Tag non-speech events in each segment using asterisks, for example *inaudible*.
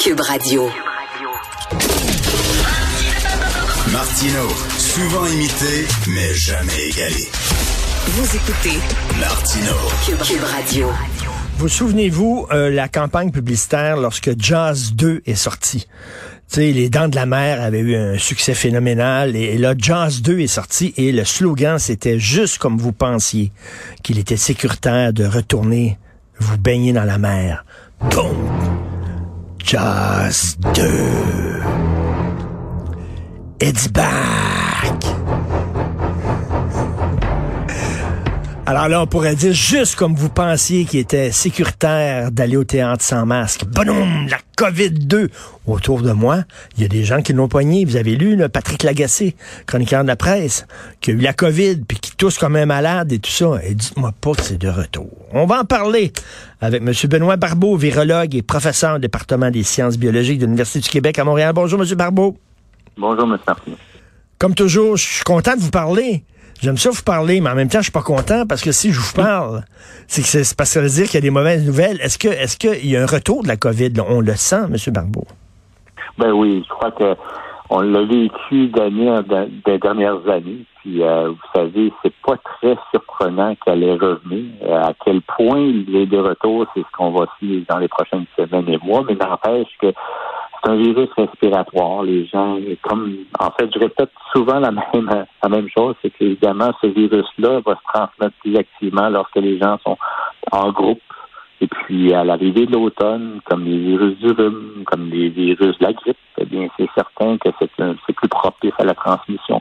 Cube Radio. Martino, souvent imité, mais jamais égalé. Vous écoutez Martino. Cube, Cube Radio. Vous souvenez-vous euh, la campagne publicitaire lorsque Jazz 2 est sorti? Tu sais, Les Dents de la Mer avaient eu un succès phénoménal et là, Jazz 2 est sorti et le slogan, c'était juste comme vous pensiez qu'il était sécuritaire de retourner vous baigner dans la mer. Boum! Jazz 2. It's back! Alors là, on pourrait dire juste comme vous pensiez qu'il était sécuritaire d'aller au théâtre sans masque. Boum! La COVID-2. Autour de moi, il y a des gens qui l'ont poigné. Vous avez lu, là, Patrick Lagacé, chroniqueur de la presse, qui a eu la COVID, puis qui tousse comme un malade et tout ça. Et dites-moi pas que c'est de retour. On va en parler avec M. Benoît Barbeau, virologue et professeur au département des sciences biologiques de l'Université du Québec à Montréal. Bonjour, M. Barbeau. Bonjour, M. Martin. Comme toujours, je suis content de vous parler. J'aime ça vous parler, mais en même temps, je suis pas content parce que si je vous parle, c'est que c'est parce que ça veut dire qu'il y a des mauvaises nouvelles. Est-ce que est-ce qu'il y a un retour de la COVID? On le sent, M. Barbeau? Ben oui, je crois que on l'a vécu des dernières années. Puis euh, vous savez, c'est pas très surprenant qu'elle ait revenu. Euh, à quel point il est de retour, c'est ce qu'on va suivre dans les prochaines semaines et mois, mais n'empêche que c'est un virus respiratoire. Les gens, comme en fait, je répète souvent la *laughs* même la même chose, c'est qu'évidemment, ce virus-là va se transmettre plus activement lorsque les gens sont en groupe. Et puis à l'arrivée de l'automne, comme les virus du rhume, comme les virus de la grippe, eh bien c'est certain que c'est plus propice à la transmission.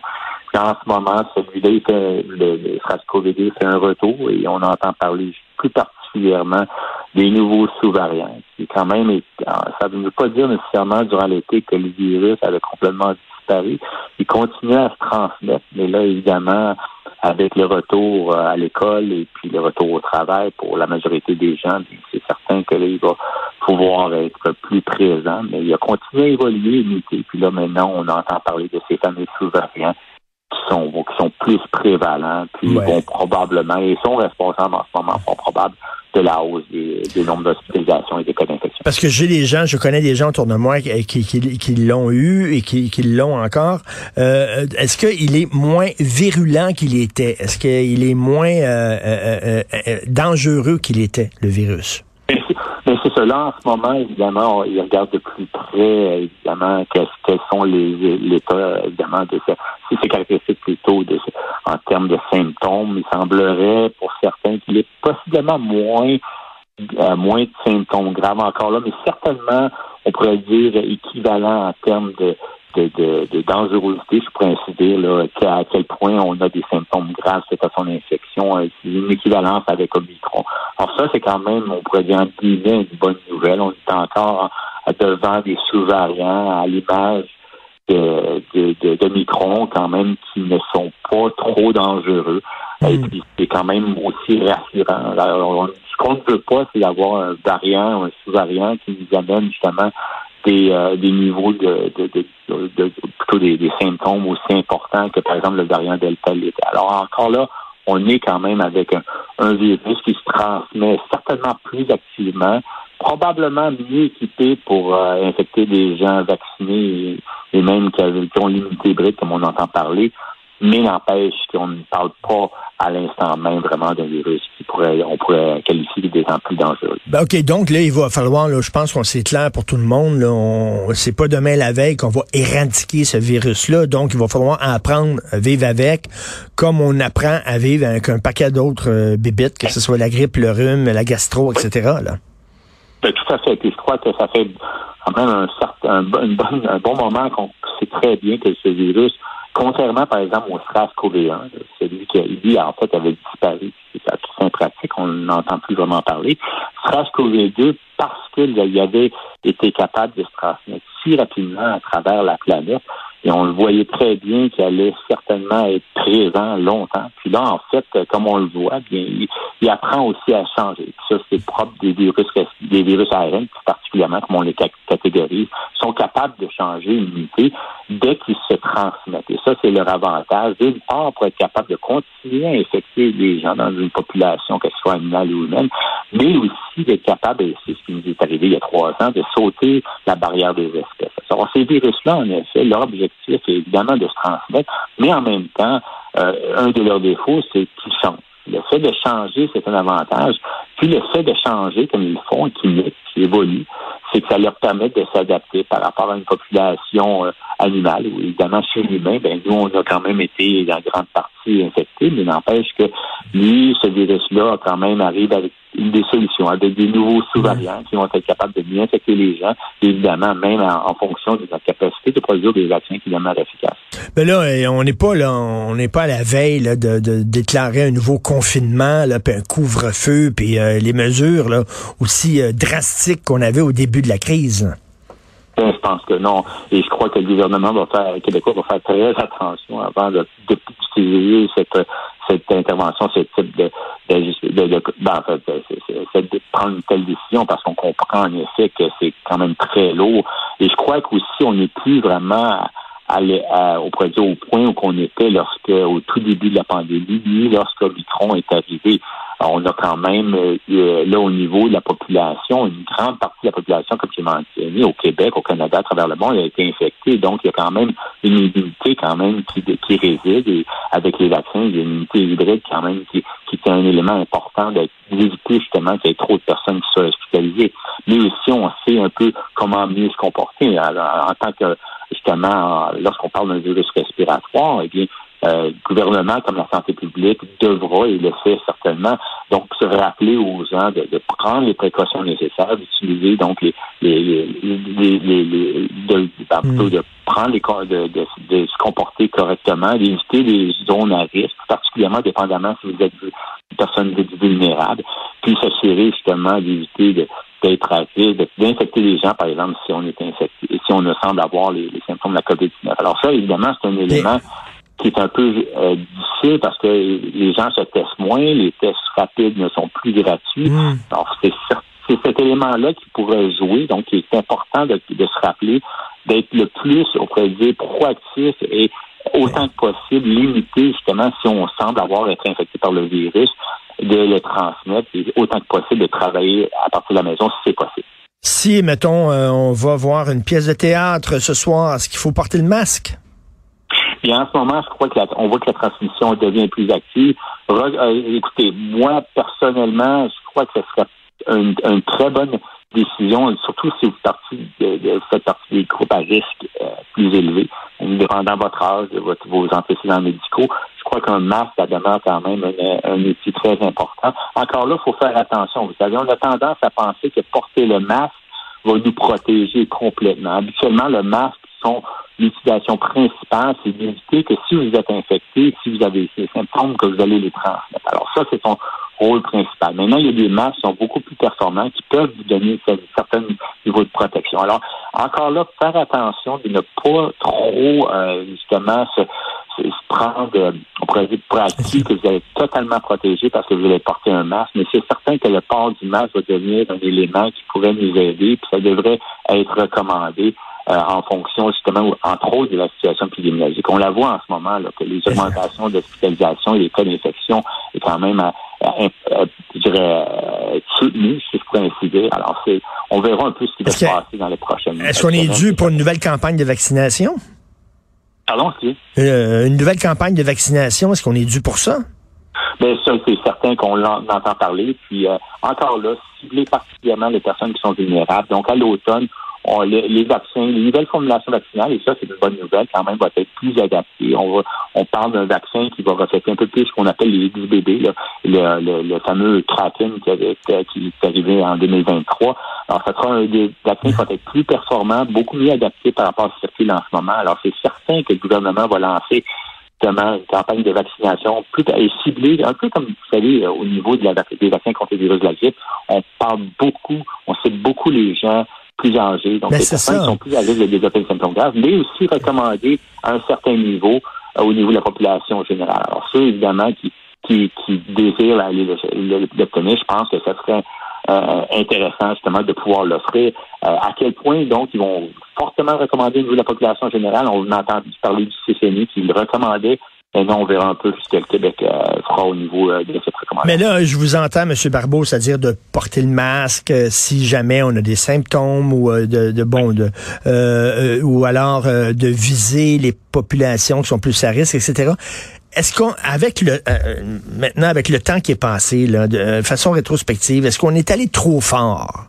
en ce moment, celui-là, le, le SARS-CoV-2 fait un retour et on entend parler plus particulièrement des nouveaux sous-variants. Quand même, ça ne veut pas dire nécessairement durant l'été que le virus avait complètement disparu. Il continue à se transmettre, mais là, évidemment, avec le retour euh, à l'école et puis le retour au travail pour la majorité des gens, c'est certain que là, il va pouvoir être plus présent, mais il a continué à évoluer, muter. Puis là, maintenant, on entend parler de ces fameux sous-variants qui sont, qui sont plus prévalents, puis vont probablement, et sont responsables en ce moment, sont probables de la hausse des, des nombres d'hospitalisations et des cas d'infection. Parce que j'ai des gens, je connais des gens autour de moi qui, qui, qui, l'ont eu et qui, qui l'ont encore. Euh, Est-ce qu'il est moins virulent qu'il était? Est-ce qu'il est moins euh, euh, dangereux qu'il était, le virus? Cela, en ce moment, évidemment, il regarde de plus près, évidemment, quels, sont les, les évidemment, de si c'est caractéristique plutôt de, en termes de symptômes. Il semblerait, pour certains, qu'il est possiblement moins, euh, moins de symptômes graves encore là, mais certainement, on pourrait dire équivalent en termes de, de, de, dangerosité, je pourrais ainsi dire, là, à quel point on a des symptômes graves suite à son infection. Euh, une équivalence avec Omicron. Alors ça, c'est quand même, on pourrait dire, une bonne nouvelle. On est encore devant des sous-variants à l'image de, de, de, quand même, qui ne sont pas trop dangereux. Et hmm. puis, c'est quand même aussi rassurant. Alors, ce qu'on ne veut pas, c'est d'avoir un variant, un sous-variant qui nous amène justement des, euh, des niveaux de, de, de, plutôt des, des, symptômes aussi importants que, par exemple, le variant Delta l'était. Alors, encore là, on est quand même avec un, un virus qui se transmet certainement plus activement, probablement mieux équipé pour euh, infecter des gens vaccinés et, même qui, ont l'immunité hybride, comme on entend parler, mais n'empêche qu'on ne parle pas à l'instant même vraiment d'un virus qui pourrait, on pourrait qualifier des gens plus dangereux. Ben, OK, donc là, il va falloir, là, je pense qu'on c'est clair pour tout le monde, là, on, c'est pas demain la veille qu'on va éradiquer ce virus-là, donc il va falloir apprendre à vivre avec, comme on apprend à vivre avec un paquet d'autres euh, bébites, que ce soit la grippe, le rhume, la gastro, etc. Là. Ben, tout à fait. Puis je crois que ça fait quand même un, certain, un, un bon moment qu'on sait très bien que ce virus, contrairement par exemple au SRAS-CoV-1, celui qui lui en fait avait disparu, c'est tout pratique, on n'entend plus vraiment parler. SRAS-CoV-2, parce qu'il avait été capable de se transmettre si rapidement à travers la planète, et on le voyait très bien qu'il allait certainement être présent longtemps. Puis là, en fait, comme on le voit, bien, il, apprend aussi à changer. Puis ça, c'est propre des virus, des virus ARN, particulièrement comme on les catégorise, sont capables de changer l'immunité dès qu'ils se transmettent. Et ça, c'est leur avantage, d'une part, pour être capable de continuer à infecter les gens dans une population, qu'elle soit animale ou humaine, mais aussi d'être capable, et c'est ce qui nous est arrivé il y a trois ans, de sauter la barrière des espèces. Alors, ces virus-là, en effet, leur objectif est évidemment de se transmettre, mais en même temps, euh, un de leurs défauts, c'est qu'ils changent. Le fait de changer, c'est un avantage. Puis le fait de changer comme ils font, qui, qui évoluent, c'est que ça leur permet de s'adapter par rapport à une population euh, animale. Ou évidemment, chez l'humain, ben nous, on a quand même été en grande partie infectés, mais n'empêche que lui, ce virus-là, quand même arrive avec des solutions, avec des nouveaux sous-variants qui vont être capables de bien infecter les gens, évidemment, même en, fonction de notre capacité de produire des vaccins qui demeurent efficaces. Mais là, eh, on n'est pas là, on n'est pas à la veille de, de, déclarer un nouveau confinement, là, puis un couvre-feu, puis euh, les mesures là, aussi euh, drastiques qu'on avait au début de la crise. Je pense que non. Et je crois que le gouvernement va faire, le Québécois va faire très attention avant de, d'utiliser cette, cette intervention, ce type de, de, de, de ben, de prendre une telle décision parce qu'on comprend en effet que c'est quand même très lourd. Et je crois qu'aussi on n'est plus vraiment aller au, au point où on était lorsque, au tout début de la pandémie, ni lorsque Omicron est arrivé. On a quand même, euh, là, au niveau de la population, une grande partie de la population, comme j'ai mentionné, au Québec, au Canada, à travers le monde, a été infectée. Donc, il y a quand même une immunité quand même qui, qui réside. Et avec les vaccins, il y a une immunité hybride quand même qui, qui est un élément important d'éviter justement qu'il y ait trop de personnes qui soient hospitalisées. Mais aussi, on sait un peu comment mieux se comporter. Alors, en tant que justement, lorsqu'on parle d'un virus respiratoire, eh bien, euh, le gouvernement comme la santé publique devra, et le fait certainement, donc se rappeler aux gens de, prendre les précautions nécessaires, d'utiliser donc les, les, les, les, de, hmm. de, prendre les de, de, de, se comporter correctement, d'éviter les zones à risque, particulièrement dépendamment si vous êtes une personne vulnérable, puis s'assurer justement d'éviter de d'être rapide, d'infecter les gens, par exemple, si on est infecté, si on semble avoir les, symptômes de la COVID-19. Alors ça, évidemment, c'est un élément qui est un peu euh, difficile parce que les gens se testent moins, les tests rapides ne sont plus gratuits. Hmm. Alors, c'est cet élément-là qui pourrait jouer, donc il est important de, se rappeler d'être le plus, on pourrait dire, proactif et autant que possible limiter justement si on semble avoir été infecté par le virus de le transmettre et autant que possible de travailler à partir de la maison si c'est possible. Si, mettons, euh, on va voir une pièce de théâtre ce soir, est-ce qu'il faut porter le masque? Et en ce moment, je crois que on voit que la transmission devient plus active. Euh, écoutez, moi, personnellement, je crois que ce serait une, très bonne décision, surtout si vous, faites partie des groupes à risque euh, plus élevés, dépendant votre âge, de votre, vos antécédents médicaux. Je crois qu'un masque, ça demeure quand même un, un outil très important. Encore là, il faut faire attention. Vous savez, on a tendance à penser que porter le masque va nous protéger complètement. Habituellement, le masque, son l'utilisation principale, c'est d'éviter que si vous êtes infecté, si vous avez ces symptômes, que vous allez les transmettre. Alors ça, c'est son rôle principal. Maintenant, il y a des masques qui sont beaucoup plus performants, qui peuvent vous donner un certain niveau de protection. Alors, encore là, faire attention de ne pas trop, euh, justement, se, prendre, euh, on pourrait dire, que vous allez totalement protégé parce que vous allez porter un masque, mais c'est certain que le port du masque va devenir un élément qui pourrait nous aider, puis ça devrait être recommandé en fonction justement, entre autres, de la situation épidémiologique. On la voit en ce moment, là, que les augmentations d'hospitalisation et les cas d'infection est quand même, euh, euh, je dirais, soutenues, si je pourrais ainsi dire. Alors, c'est, on verra un peu ce qui va se passer dans les prochaines Est-ce qu'on est dû pour une nouvelle campagne de vaccination? Pardon, si? une nouvelle campagne de vaccination, est-ce qu'on est dû pour ça? Bien, ça, c'est certain qu'on entend parler. Puis, encore là, cibler particulièrement les personnes qui sont vulnérables. Donc, à l'automne, les, vaccins, les nouvelles formulations vaccinales, et ça, c'est une bonne nouvelle, quand même, va être plus adaptées. On va, on parle d'un vaccin qui va refléter un peu plus ce qu'on appelle les XBB, là, le, le, fameux Kraken qui, avait, qui est arrivé en 2023. Alors, ça sera un des vaccins qui vont être plus performants, beaucoup mieux adaptés par rapport à ce qui en ce moment. Alors, c'est certain que le gouvernement va lancer justement une campagne de vaccination plus ciblée, un peu comme vous savez au niveau des vaccins contre le virus de la grippe. On parle beaucoup, on sait beaucoup les gens plus âgés. Donc, ben, les personnes sont plus à l'aise de développer des symptômes graves, mais aussi recommandé à un certain niveau euh, au niveau de la population générale. Alors, ceux, évidemment, qui, qui, qui désirent aller l'obtenir, je pense que ça serait intéressant justement de pouvoir l'offrir. à quel point donc ils vont fortement recommander au niveau de la population générale? On a entendu parler du CCNI qui le recommandait Maintenant, on verra un peu ce que le Québec euh, fera au niveau euh, de cette recommandation. Mais là, je vous entends, M. Barbeau, c'est-à-dire de porter le masque euh, si jamais on a des symptômes ou de, de bon de ou alors de viser les populations qui sont plus à risque, etc. Est-ce qu'on, avec le maintenant avec le temps qui est passé, là, de façon rétrospective, est-ce qu'on est allé trop fort?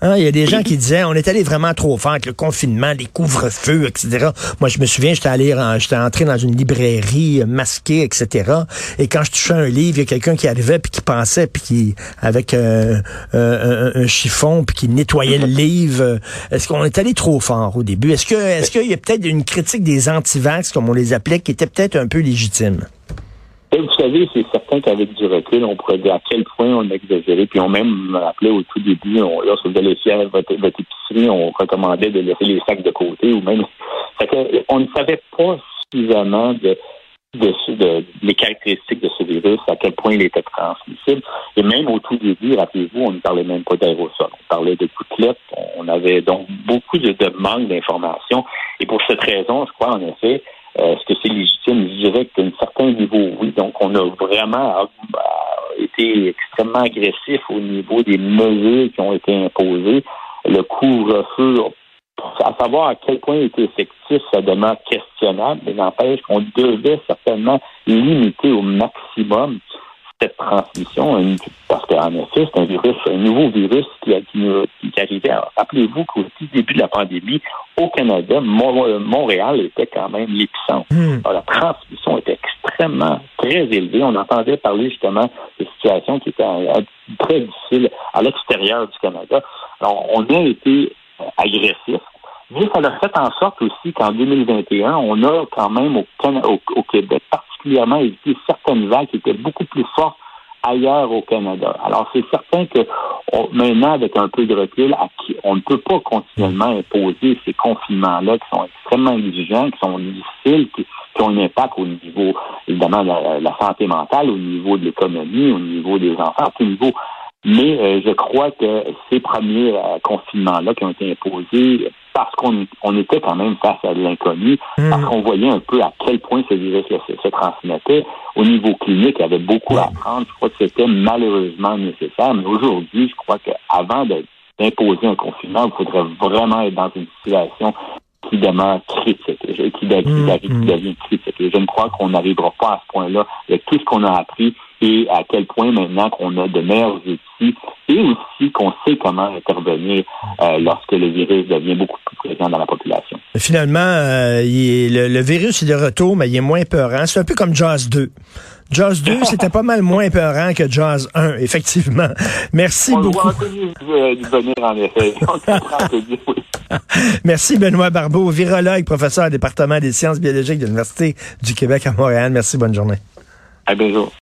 Hein, il y a des gens qui disaient, on est allé vraiment trop fort avec le confinement, les couvre-feux, etc. Moi, je me souviens, j'étais allé, j'étais entré dans une librairie masquée, etc. Et quand je touchais un livre, il y a quelqu'un qui arrivait puis qui pensait puis qui, avec euh, euh, un, chiffon puis qui nettoyait le livre. Est-ce qu'on est allé trop fort au début? Est-ce que, est-ce qu'il y a peut-être une critique des antivax, comme on les appelait, qui était peut-être un peu légitime? Vous savez, c'est certain qu'avec du recul, on pourrait dire à quel point on a exagéré. Puis on même me rappelait au tout début, on, lorsque vous allez faire votre, épicerie, on recommandait de laisser les sacs de côté ou même. on ne savait pas suffisamment de, de, de, les caractéristiques de ce virus, à quel point il était transmissible. Et même au tout début, rappelez-vous, on ne parlait même pas d'aérosol. On parlait de gouttelettes. On avait donc beaucoup de, de manque d'informations. Et pour cette raison, je crois en effet, euh, est-ce que c'est légitime? Dirais qu'à un certain niveau, oui. Donc, on a vraiment euh, été extrêmement agressif au niveau des mesures qui ont été imposées. Le couvre-feu, à savoir à quel point il était effectif, ça demeure questionnable, mais n'empêche qu'on devait certainement limiter au maximum cette transmission, parce qu'en effet, c'est un virus, un nouveau virus qui, qui, qui arrivait. Rappelez-vous qu'au début de la pandémie, au Canada, Montréal était quand même l'épicentre. Hmm. La transmission était extrêmement très élevée. On entendait parler justement de situations qui étaient euh, très difficiles à l'extérieur du Canada. Alors, on a été euh, agressif. Mais ça a fait en sorte aussi qu'en 2021, on a quand même au, au, au Québec particulièrement éviter certaines vagues qui étaient beaucoup plus fortes ailleurs au Canada. Alors, c'est certain que maintenant, avec un peu de recul, on ne peut pas continuellement imposer ces confinements-là qui sont extrêmement exigeants, qui sont difficiles, qui, ont un impact au niveau, évidemment, de la, santé mentale, au niveau de l'économie, au niveau des enfants, à tout niveau. Mais euh, je crois que ces premiers euh, confinements-là qui ont été imposés parce qu'on on était quand même face à l'inconnu, hmm. parce qu'on voyait un peu à quel point ce virus se, transmettait. Au niveau clinique, il y avait beaucoup à apprendre. Je crois que c'était malheureusement nécessaire. Mais aujourd'hui, je crois qu'avant d'imposer un confinement, il faudrait vraiment être dans une situation qui demeure critique, qui, qui, hmm. qui devient critique. Et je ne crois qu'on n'arrivera pas à ce point-là avec tout ce qu'on a appris et à quel point maintenant qu'on a de meilleurs outils et aussi qu'on sait comment intervenir euh, lorsque le virus devient beaucoup plus présent dans la population. Finalement, euh, le, virus est de retour, mais il est moins peurant. C'est un peu comme Jazz 2. Jazz 2, *laughs* c'était pas mal moins peurant que Jazz 1, effectivement. Merci On beaucoup. venir, en effet. *laughs* Merci Benoît Barbeau, virologue, professeur au département des sciences biologiques de l'Université du Québec à Montréal. Merci, bonne journée. À bientôt.